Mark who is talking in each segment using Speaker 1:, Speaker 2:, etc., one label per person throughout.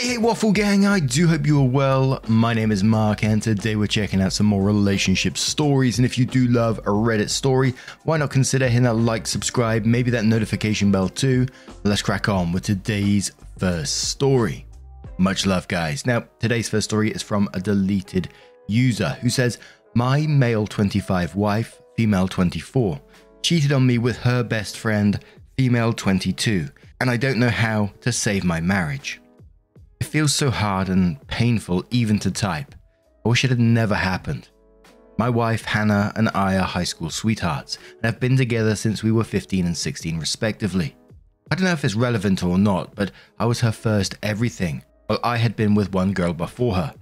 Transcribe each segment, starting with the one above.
Speaker 1: Hey, hey, Waffle Gang, I do hope you are well. My name is Mark, and today we're checking out some more relationship stories. And if you do love a Reddit story, why not consider hitting that like, subscribe, maybe that notification bell too? Let's crack on with today's first story. Much love, guys. Now, today's first story is from a deleted user who says, My male 25 wife, female 24, cheated on me with her best friend, female 22, and I don't know how to save my marriage. It feels so hard and painful even to type. I wish it had never happened. My wife Hannah and I are high school sweethearts and have been together since we were 15 and 16 respectively. I don't know if it's relevant or not, but I was her first everything, while I had been with one girl before her.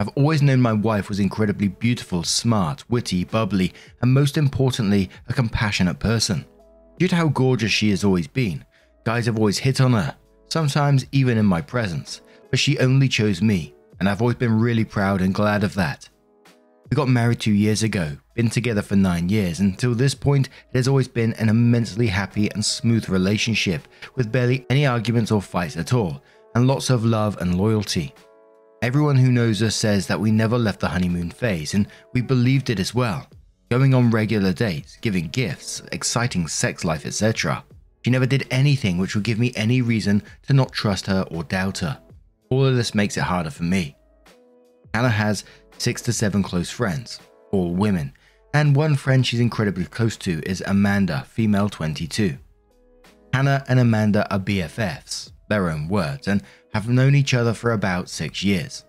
Speaker 1: I've always known my wife was incredibly beautiful, smart, witty, bubbly, and most importantly, a compassionate person. Due to how gorgeous she has always been, guys have always hit on her, sometimes even in my presence, but she only chose me, and I've always been really proud and glad of that. We got married two years ago, been together for nine years, and until this point, it has always been an immensely happy and smooth relationship, with barely any arguments or fights at all, and lots of love and loyalty. Everyone who knows us says that we never left the honeymoon phase, and we believed it as well. Going on regular dates, giving gifts, exciting sex life, etc. She never did anything which would give me any reason to not trust her or doubt her. All of this makes it harder for me. Hannah has six to seven close friends, all women, and one friend she's incredibly close to is Amanda, female 22. Hannah and Amanda are BFFs, their own words, and have known each other for about six years.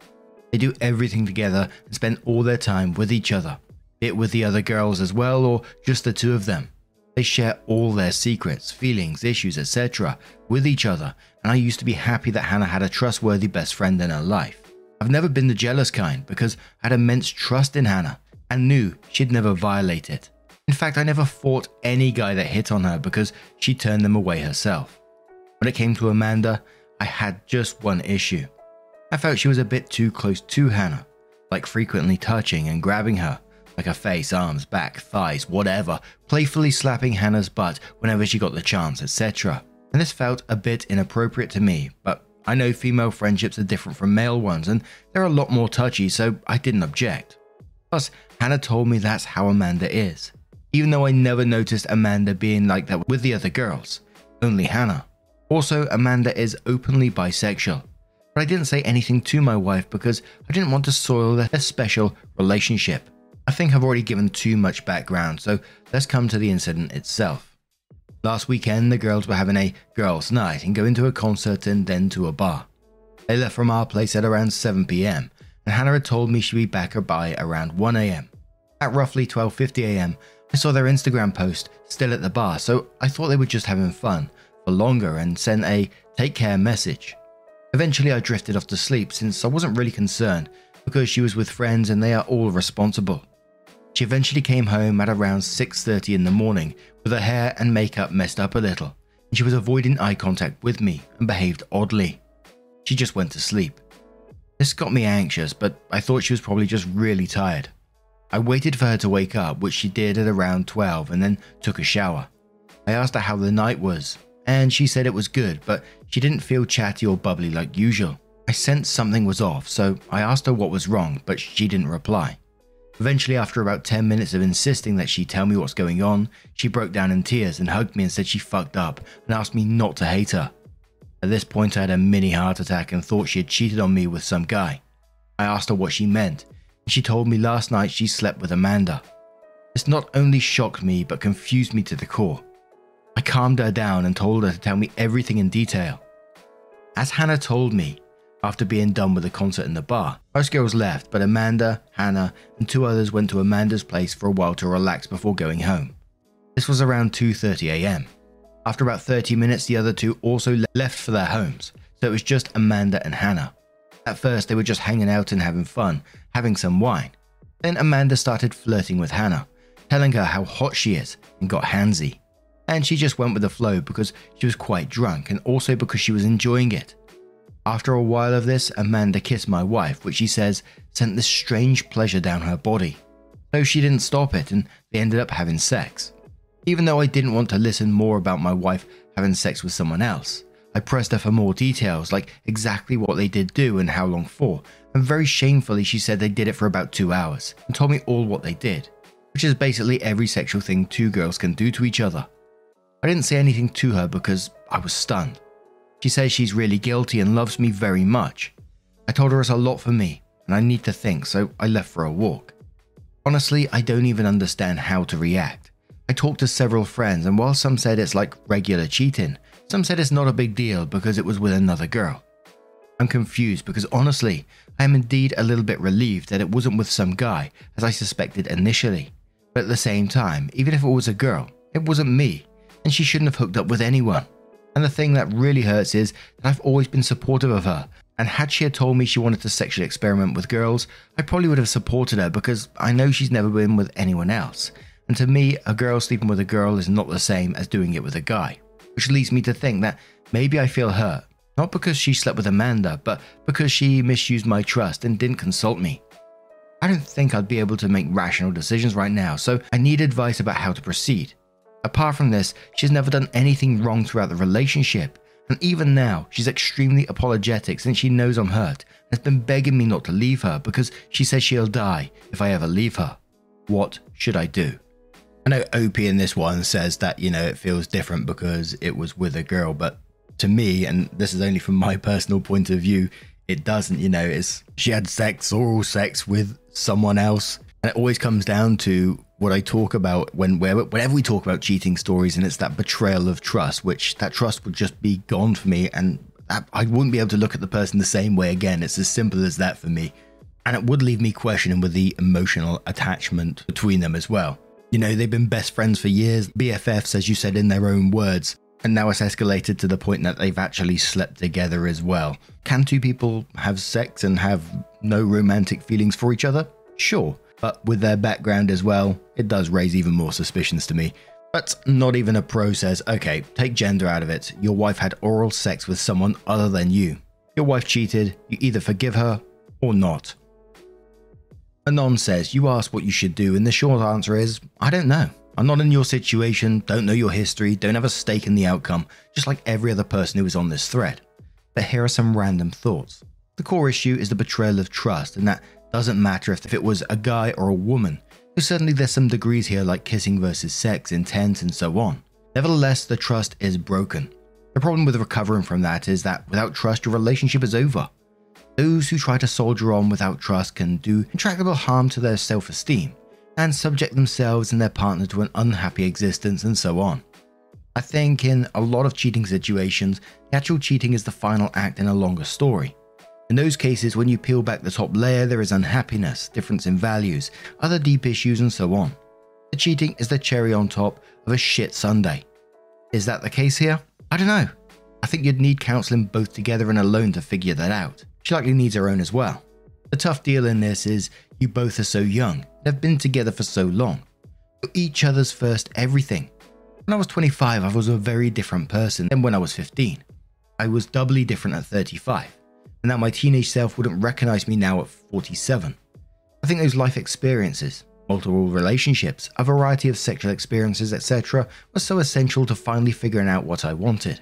Speaker 1: They do everything together and spend all their time with each other, it with the other girls as well or just the two of them. They share all their secrets, feelings, issues, etc. with each other, and I used to be happy that Hannah had a trustworthy best friend in her life. I've never been the jealous kind because I had immense trust in Hannah and knew she'd never violate it. In fact, I never fought any guy that hit on her because she turned them away herself. When it came to Amanda, I had just one issue. I felt she was a bit too close to Hannah, like frequently touching and grabbing her, like her face, arms, back, thighs, whatever, playfully slapping Hannah's butt whenever she got the chance, etc. And this felt a bit inappropriate to me, but I know female friendships are different from male ones and they're a lot more touchy, so I didn't object. Plus, Hannah told me that's how Amanda is, even though I never noticed Amanda being like that with the other girls, only Hannah. Also, Amanda is openly bisexual, but I didn't say anything to my wife because I didn't want to soil their special relationship. I think I've already given too much background, so let's come to the incident itself. Last weekend, the girls were having a girls' night and going to a concert and then to a bar. They left from our place at around 7pm, and Hannah had told me she'd be back or by around 1am. At roughly 12.50am, I saw their Instagram post still at the bar, so I thought they were just having fun for longer and sent a take care message. Eventually, I drifted off to sleep since I wasn't really concerned because she was with friends and they are all responsible. She eventually came home at around 6:30 in the morning with her hair and makeup messed up a little, and she was avoiding eye contact with me and behaved oddly. She just went to sleep. This got me anxious, but I thought she was probably just really tired. I waited for her to wake up, which she did at around 12, and then took a shower. I asked her how the night was, and she said it was good, but she didn't feel chatty or bubbly like usual. I sensed something was off, so I asked her what was wrong, but she didn't reply. Eventually, after about 10 minutes of insisting that she tell me what's going on, she broke down in tears and hugged me and said she fucked up and asked me not to hate her. At this point, I had a mini heart attack and thought she had cheated on me with some guy. I asked her what she meant, and she told me last night she slept with Amanda. This not only shocked me but confused me to the core. I calmed her down and told her to tell me everything in detail. As Hannah told me, after being done with the concert in the bar, most girls left, but Amanda, Hannah, and two others went to Amanda's place for a while to relax before going home. This was around 2:30 a.m. After about 30 minutes, the other two also left for their homes, so it was just Amanda and Hannah. At first, they were just hanging out and having fun, having some wine. Then Amanda started flirting with Hannah, telling her how hot she is, and got handsy. And she just went with the flow because she was quite drunk and also because she was enjoying it. After a while of this, Amanda kissed my wife, which she says sent this strange pleasure down her body. So she didn't stop it and they ended up having sex. Even though I didn't want to listen more about my wife having sex with someone else, I pressed her for more details, like exactly what they did do and how long for, and very shamefully she said they did it for about two hours, and told me all what they did, which is basically every sexual thing two girls can do to each other. I didn't say anything to her because I was stunned. She says she's really guilty and loves me very much. I told her it's a lot for me, and I need to think, so I left for a walk. Honestly, I don't even understand how to react. I talked to several friends, and while some said it's like regular cheating, some said it's not a big deal because it was with another girl. I'm confused because honestly, I am indeed a little bit relieved that it wasn't with some guy, as I suspected initially. But at the same time, even if it was a girl, it wasn't me, and she shouldn't have hooked up with anyone. And the thing that really hurts is that I've always been supportive of her, and had she had told me she wanted to sexually experiment with girls, I probably would have supported her because I know she's never been with anyone else. And to me, a girl sleeping with a girl is not the same as doing it with a guy. Which leads me to think that maybe I feel hurt, not because she slept with Amanda, but because she misused my trust and didn't consult me. I don't think I'd be able to make rational decisions right now, so I need advice about how to proceed. Apart from this, she's never done anything wrong throughout the relationship, and even now, she's extremely apologetic since she knows I'm hurt and has been begging me not to leave her because she says she'll die if I ever leave her. What should I do? I know OP in this one says that, you know, it feels different because it was with a girl, but to me, and this is only from my personal point of view, it doesn't, you know, it's she had sex, oral sex with someone else. And it always comes down to what I talk about when whenever we talk about cheating stories, and it's that betrayal of trust, which that trust would just be gone for me, and I wouldn't be able to look at the person the same way again. It's as simple as that for me. And it would leave me questioning with the emotional attachment between them as well. You know, they've been best friends for years, BFFs, as you said in their own words, and now it's escalated to the point that they've actually slept together as well. Can two people have sex and have no romantic feelings for each other? Sure. But with their background as well, it does raise even more suspicions to me. But not even a pro says, okay, take gender out of it. Your wife had oral sex with someone other than you. Your wife cheated, you either forgive her or not. Anon says, You ask what you should do, and the short answer is, I don't know. I'm not in your situation, don't know your history, don't have a stake in the outcome, just like every other person who is on this thread. But here are some random thoughts. The core issue is the betrayal of trust, and that doesn't matter if it was a guy or a woman, because certainly there's some degrees here like kissing versus sex, intent, and so on. Nevertheless, the trust is broken. The problem with recovering from that is that without trust, your relationship is over. Those who try to soldier on without trust can do intractable harm to their self esteem and subject themselves and their partner to an unhappy existence and so on. I think in a lot of cheating situations, the actual cheating is the final act in a longer story. In those cases, when you peel back the top layer, there is unhappiness, difference in values, other deep issues, and so on. The cheating is the cherry on top of a shit sundae. Is that the case here? I don't know. I think you'd need counselling both together and alone to figure that out. She likely needs her own as well. The tough deal in this is you both are so young and have been together for so long. You're each other's first everything. When I was 25, I was a very different person than when I was 15. I was doubly different at 35 and that my teenage self wouldn't recognize me now at 47. I think those life experiences, multiple relationships, a variety of sexual experiences, etc., were so essential to finally figuring out what I wanted.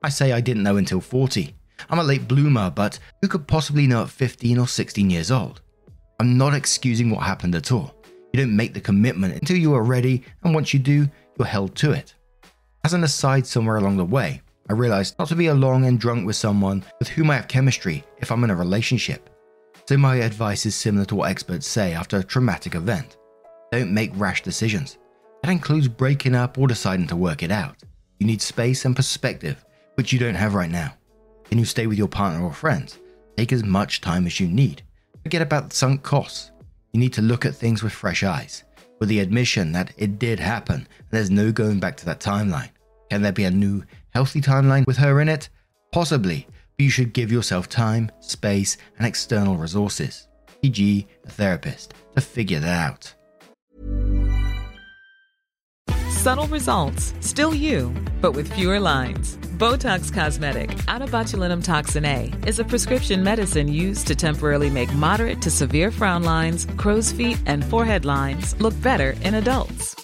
Speaker 1: I say I didn't know until 40. I'm a late bloomer, but who could possibly know at 15 or 16 years old? I'm not excusing what happened at all. You don't make the commitment until you are ready, and once you do, you're held to it. As an aside, somewhere along the way, I realized not to be alone and drunk with someone with whom I have chemistry if I'm in a relationship. So my advice is similar to what experts say after a traumatic event. Don't make rash decisions. That includes breaking up or deciding to work it out. You need space and perspective, which you don't have right now. Can you stay with your partner or friends? Take as much time as you need. Forget about the sunk costs. You need to look at things with fresh eyes. with the admission that it did happen and there's no going back to that timeline. Can there be a new, healthy timeline with her in it? Possibly, but you should give yourself time, space, and external resources, e.g., a therapist, to figure that out.
Speaker 2: Subtle results, still you, but with fewer lines. Botox Cosmetic, onabotulinumtoxinA, is a prescription medicine used to temporarily make moderate to severe frown lines, crow's feet, and forehead lines look better in adults.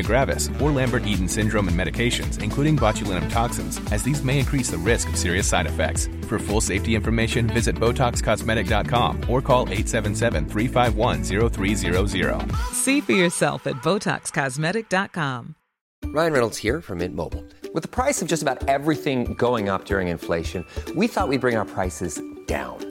Speaker 3: gravis, or Lambert-Eaton syndrome and medications, including botulinum toxins, as these may increase the risk of serious side effects. For full safety information, visit BotoxCosmetic.com or call 877-351-0300.
Speaker 2: See for yourself at BotoxCosmetic.com.
Speaker 4: Ryan Reynolds here from Mint Mobile. With the price of just about everything going up during inflation, we thought we'd bring our prices down.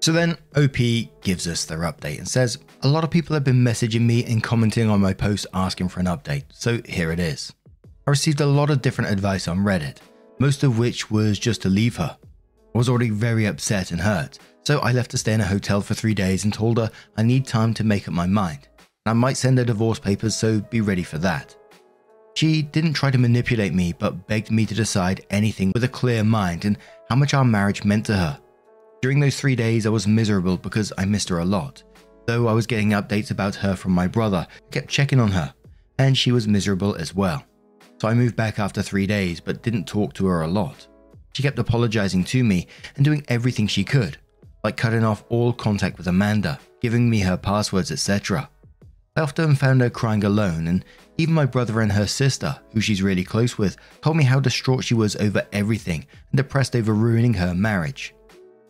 Speaker 1: So then OP gives us their update and says, A lot of people have been messaging me and commenting on my post asking for an update, so here it is. I received a lot of different advice on Reddit, most of which was just to leave her. I was already very upset and hurt, so I left to stay in a hotel for three days and told her I need time to make up my mind. And I might send her divorce papers, so be ready for that. She didn't try to manipulate me, but begged me to decide anything with a clear mind and how much our marriage meant to her. During those three days, I was miserable because I missed her a lot. Though I was getting updates about her from my brother, I kept checking on her, and she was miserable as well. So I moved back after three days, but didn't talk to her a lot. She kept apologizing to me and doing everything she could, like cutting off all contact with Amanda, giving me her passwords, etc. I often found her crying alone, and even my brother and her sister, who she's really close with, told me how distraught she was over everything and depressed over ruining her marriage.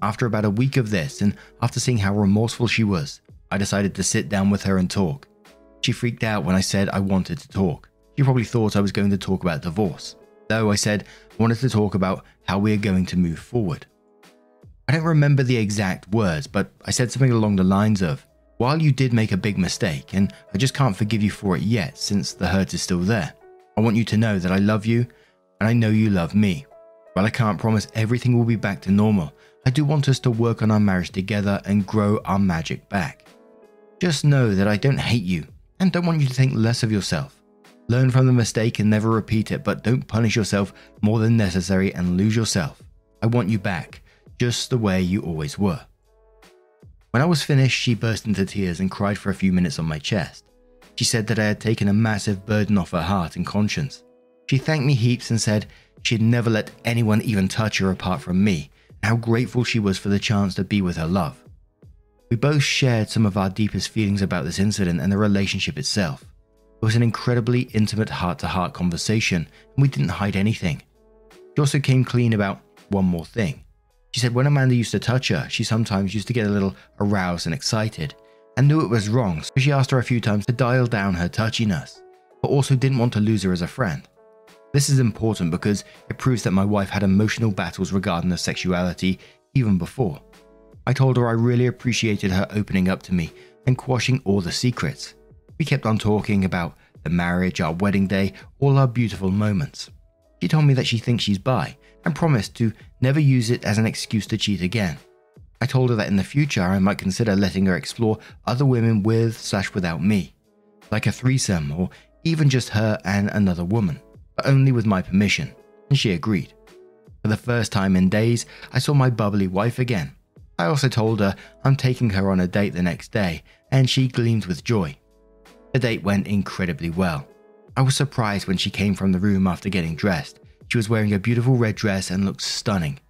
Speaker 1: After about a week of this, and after seeing how remorseful she was, I decided to sit down with her and talk. She freaked out when I said I wanted to talk. She probably thought I was going to talk about divorce, though I said I wanted to talk about how we are going to move forward. I don't remember the exact words, but I said something along the lines of, While you did make a big mistake, and I just can't forgive you for it yet since the hurt is still there, I want you to know that I love you and I know you love me. While I can't promise everything will be back to normal, I do want us to work on our marriage together and grow our magic back. Just know that I don't hate you and don't want you to think less of yourself. Learn from the mistake and never repeat it, but don't punish yourself more than necessary and lose yourself. I want you back, just the way you always were. When I was finished, she burst into tears and cried for a few minutes on my chest. She said that I had taken a massive burden off her heart and conscience. She thanked me heaps and said she'd never let anyone even touch her apart from me, how grateful she was for the chance to be with her love. We both shared some of our deepest feelings about this incident and the relationship itself. It was an incredibly intimate heart to heart conversation, and we didn't hide anything. She also came clean about one more thing. She said when Amanda used to touch her, she sometimes used to get a little aroused and excited, and knew it was wrong, so she asked her a few times to dial down her touchiness, but also didn't want to lose her as a friend. This is important because it proves that my wife had emotional battles regarding her sexuality even before. I told her I really appreciated her opening up to me and quashing all the secrets. We kept on talking about the marriage, our wedding day, all our beautiful moments. She told me that she thinks she's bi and promised to never use it as an excuse to cheat again. I told her that in the future I might consider letting her explore other women with slash without me, like a threesome or even just her and another woman, but only with my permission, and she agreed. For the first time in days, I saw my bubbly wife again. I also told her I'm taking her on a date the next day, and she gleamed with joy. The date went incredibly well. I was surprised when she came from the room after getting dressed. She was wearing a beautiful red dress and looked stunning.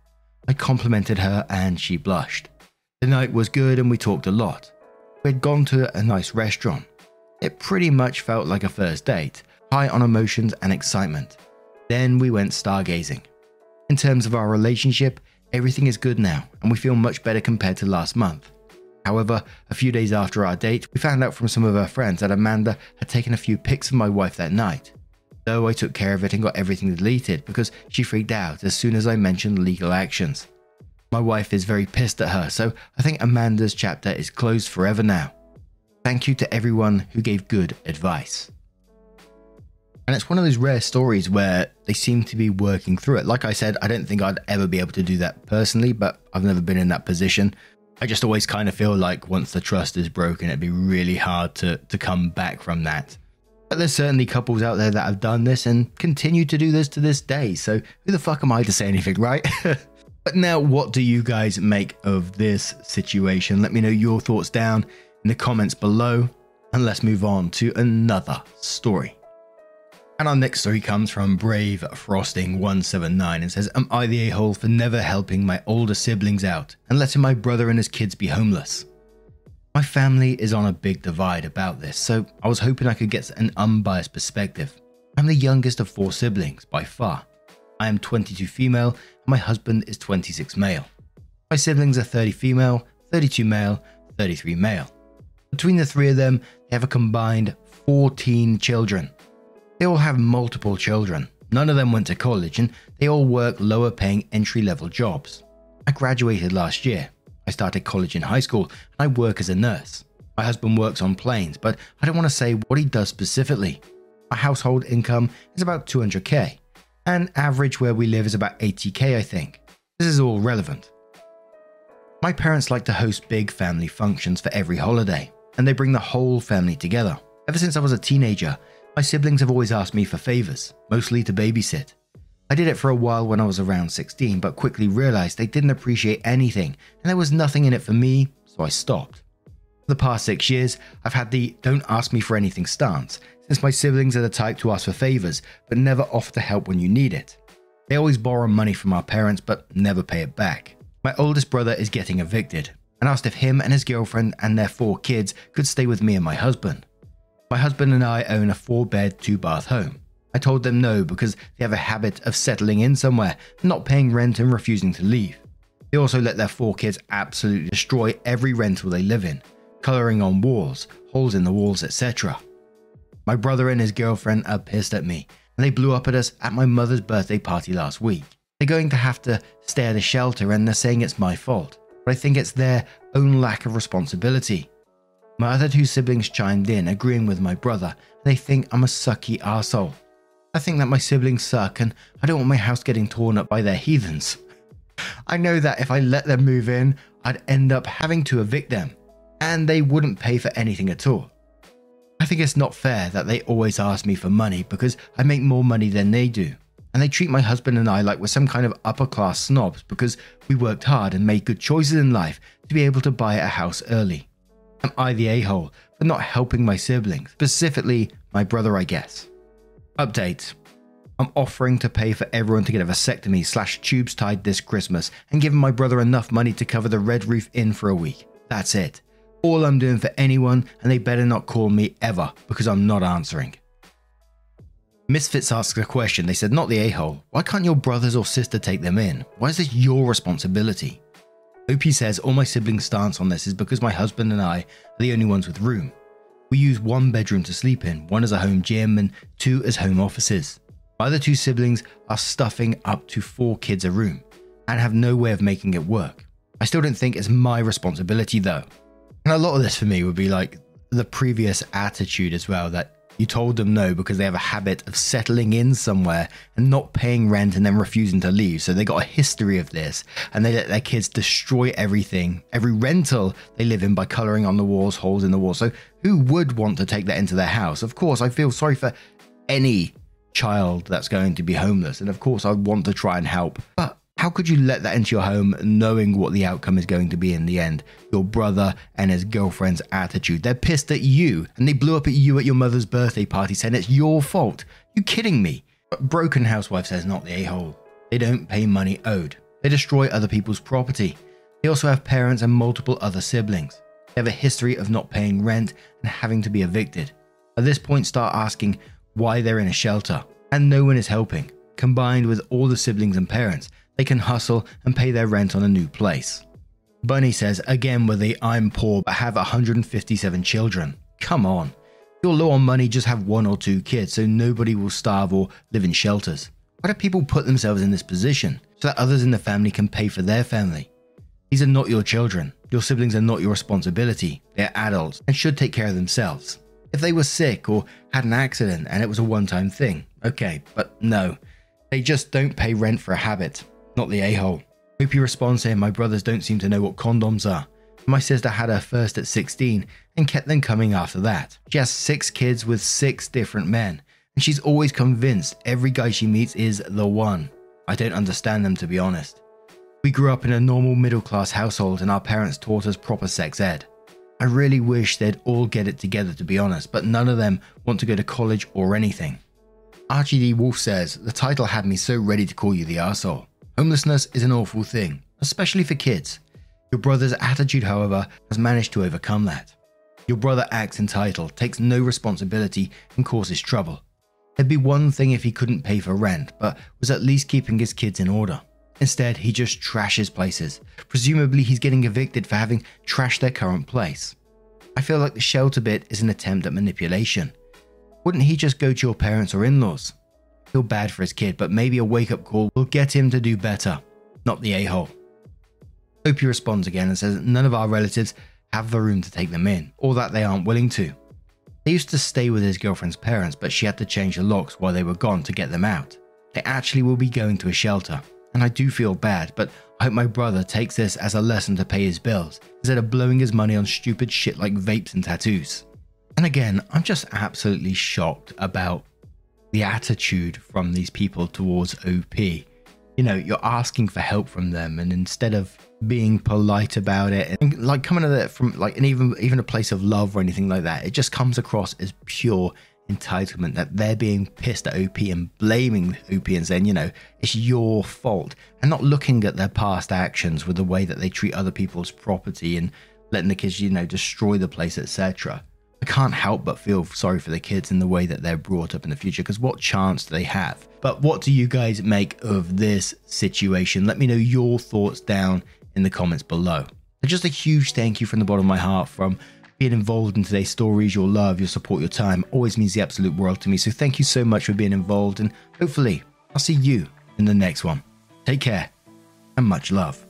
Speaker 1: I complimented her and she blushed. The night was good and we talked a lot. We had gone to a nice restaurant. It pretty much felt like a first date, high on emotions and excitement. Then we went stargazing. In terms of our relationship, everything is good now and we feel much better compared to last month. However, a few days after our date, we found out from some of her friends that Amanda had taken a few pics of my wife that night. Though I took care of it and got everything deleted because she freaked out as soon as I mentioned legal actions. My wife is very pissed at her, so I think Amanda's chapter is closed forever now. Thank you to everyone who gave good advice. And it's one of those rare stories where they seem to be working through it. Like I said, I don't think I'd ever be able to do that personally, but I've never been in that position. I just always kind of feel like once the trust is broken, it'd be really hard to, to come back from that. But there's certainly couples out there that have done this and continue to do this to this day. So who the fuck am I to say anything, right? but now, what do you guys make of this situation? Let me know your thoughts down in the comments below, and let's move on to another story. And our next story comes from Brave Frosting 179 and says, Am I the a hole for never helping my older siblings out and letting my brother and his kids be homeless? My family is on a big divide about this, so I was hoping I could get an unbiased perspective. I'm the youngest of four siblings, by far. I am 22 female, and my husband is 26 male. My siblings are 30 female, 32 male, 33 male. Between the three of them, they have a combined 14 children. They all have multiple children. None of them went to college and they all work lower paying entry level jobs. I graduated last year. I started college in high school and I work as a nurse. My husband works on planes, but I don't want to say what he does specifically. My household income is about 200k, and average where we live is about 80k, I think. This is all relevant. My parents like to host big family functions for every holiday, and they bring the whole family together. Ever since I was a teenager, my siblings have always asked me for favors, mostly to babysit. I did it for a while when I was around 16, but quickly realized they didn't appreciate anything and there was nothing in it for me, so I stopped. For the past six years, I've had the don't ask me for anything stance, since my siblings are the type to ask for favors, but never offer to help when you need it. They always borrow money from our parents, but never pay it back. My oldest brother is getting evicted, and asked if him and his girlfriend and their four kids could stay with me and my husband. My husband and I own a four bed, two bath home. I told them no because they have a habit of settling in somewhere, not paying rent, and refusing to leave. They also let their four kids absolutely destroy every rental they live in, colouring on walls, holes in the walls, etc. My brother and his girlfriend are pissed at me, and they blew up at us at my mother's birthday party last week. They're going to have to stay at a shelter and they're saying it's my fault, but I think it's their own lack of responsibility. My other two siblings chimed in, agreeing with my brother. They think I'm a sucky asshole. I think that my siblings suck and I don't want my house getting torn up by their heathens. I know that if I let them move in, I'd end up having to evict them, and they wouldn't pay for anything at all. I think it's not fair that they always ask me for money because I make more money than they do. And they treat my husband and I like we're some kind of upper class snobs because we worked hard and made good choices in life to be able to buy a house early. Am I the a hole for not helping my siblings, specifically my brother, I guess? Update I'm offering to pay for everyone to get a vasectomy slash tubes tied this Christmas and giving my brother enough money to cover the Red Roof Inn for a week. That's it. All I'm doing for anyone, and they better not call me ever because I'm not answering. Misfits asked a question. They said, Not the a hole. Why can't your brothers or sister take them in? Why is this your responsibility? OP says all my siblings' stance on this is because my husband and I are the only ones with room. We use one bedroom to sleep in, one as a home gym, and two as home offices. My other two siblings are stuffing up to four kids a room and have no way of making it work. I still don't think it's my responsibility though. And a lot of this for me would be like the previous attitude as well that you told them no because they have a habit of settling in somewhere and not paying rent and then refusing to leave. So they got a history of this and they let their kids destroy everything, every rental they live in by colouring on the walls, holes in the walls. So who would want to take that into their house? Of course, I feel sorry for any child that's going to be homeless. And of course, I want to try and help. But How could you let that into your home knowing what the outcome is going to be in the end? Your brother and his girlfriend's attitude. They're pissed at you and they blew up at you at your mother's birthday party saying it's your fault. You kidding me? But broken housewife says not the a hole. They don't pay money owed. They destroy other people's property. They also have parents and multiple other siblings. They have a history of not paying rent and having to be evicted. At this point, start asking why they're in a shelter and no one is helping. Combined with all the siblings and parents, they can hustle and pay their rent on a new place. Bunny says, again with the I'm poor but have 157 children. Come on. You're low on money, just have one or two kids so nobody will starve or live in shelters. Why do people put themselves in this position so that others in the family can pay for their family? These are not your children. Your siblings are not your responsibility. They're adults and should take care of themselves. If they were sick or had an accident and it was a one time thing, okay, but no. They just don't pay rent for a habit not the a hole. Hope you respond saying my brothers don't seem to know what condoms are. My sister had her first at 16 and kept them coming after that. She has six kids with six different men, and she's always convinced every guy she meets is the one. I don't understand them to be honest. We grew up in a normal middle class household and our parents taught us proper sex ed. I really wish they'd all get it together to be honest, but none of them want to go to college or anything. Archie D. Wolf says, The title had me so ready to call you the arsehole. Homelessness is an awful thing, especially for kids. Your brother's attitude, however, has managed to overcome that. Your brother acts entitled, takes no responsibility, and causes trouble. It'd be one thing if he couldn't pay for rent, but was at least keeping his kids in order. Instead, he just trashes places. Presumably, he's getting evicted for having trashed their current place. I feel like the shelter bit is an attempt at manipulation. Wouldn't he just go to your parents or in laws? Feel bad for his kid, but maybe a wake up call will get him to do better, not the a hole. Hope he responds again and says none of our relatives have the room to take them in, or that they aren't willing to. They used to stay with his girlfriend's parents, but she had to change the locks while they were gone to get them out. They actually will be going to a shelter, and I do feel bad, but I hope my brother takes this as a lesson to pay his bills instead of blowing his money on stupid shit like vapes and tattoos. And again, I'm just absolutely shocked about the attitude from these people towards OP. You know, you're asking for help from them, and instead of being polite about it and like coming at it from like and even even a place of love or anything like that, it just comes across as pure entitlement that they're being pissed at OP and blaming OP and saying, you know, it's your fault, and not looking at their past actions with the way that they treat other people's property and letting the kids, you know, destroy the place, etc. Can't help but feel sorry for the kids in the way that they're brought up in the future because what chance do they have? But what do you guys make of this situation? Let me know your thoughts down in the comments below. And just a huge thank you from the bottom of my heart from being involved in today's stories. Your love, your support, your time always means the absolute world to me. So thank you so much for being involved, and hopefully, I'll see you in the next one. Take care and much love.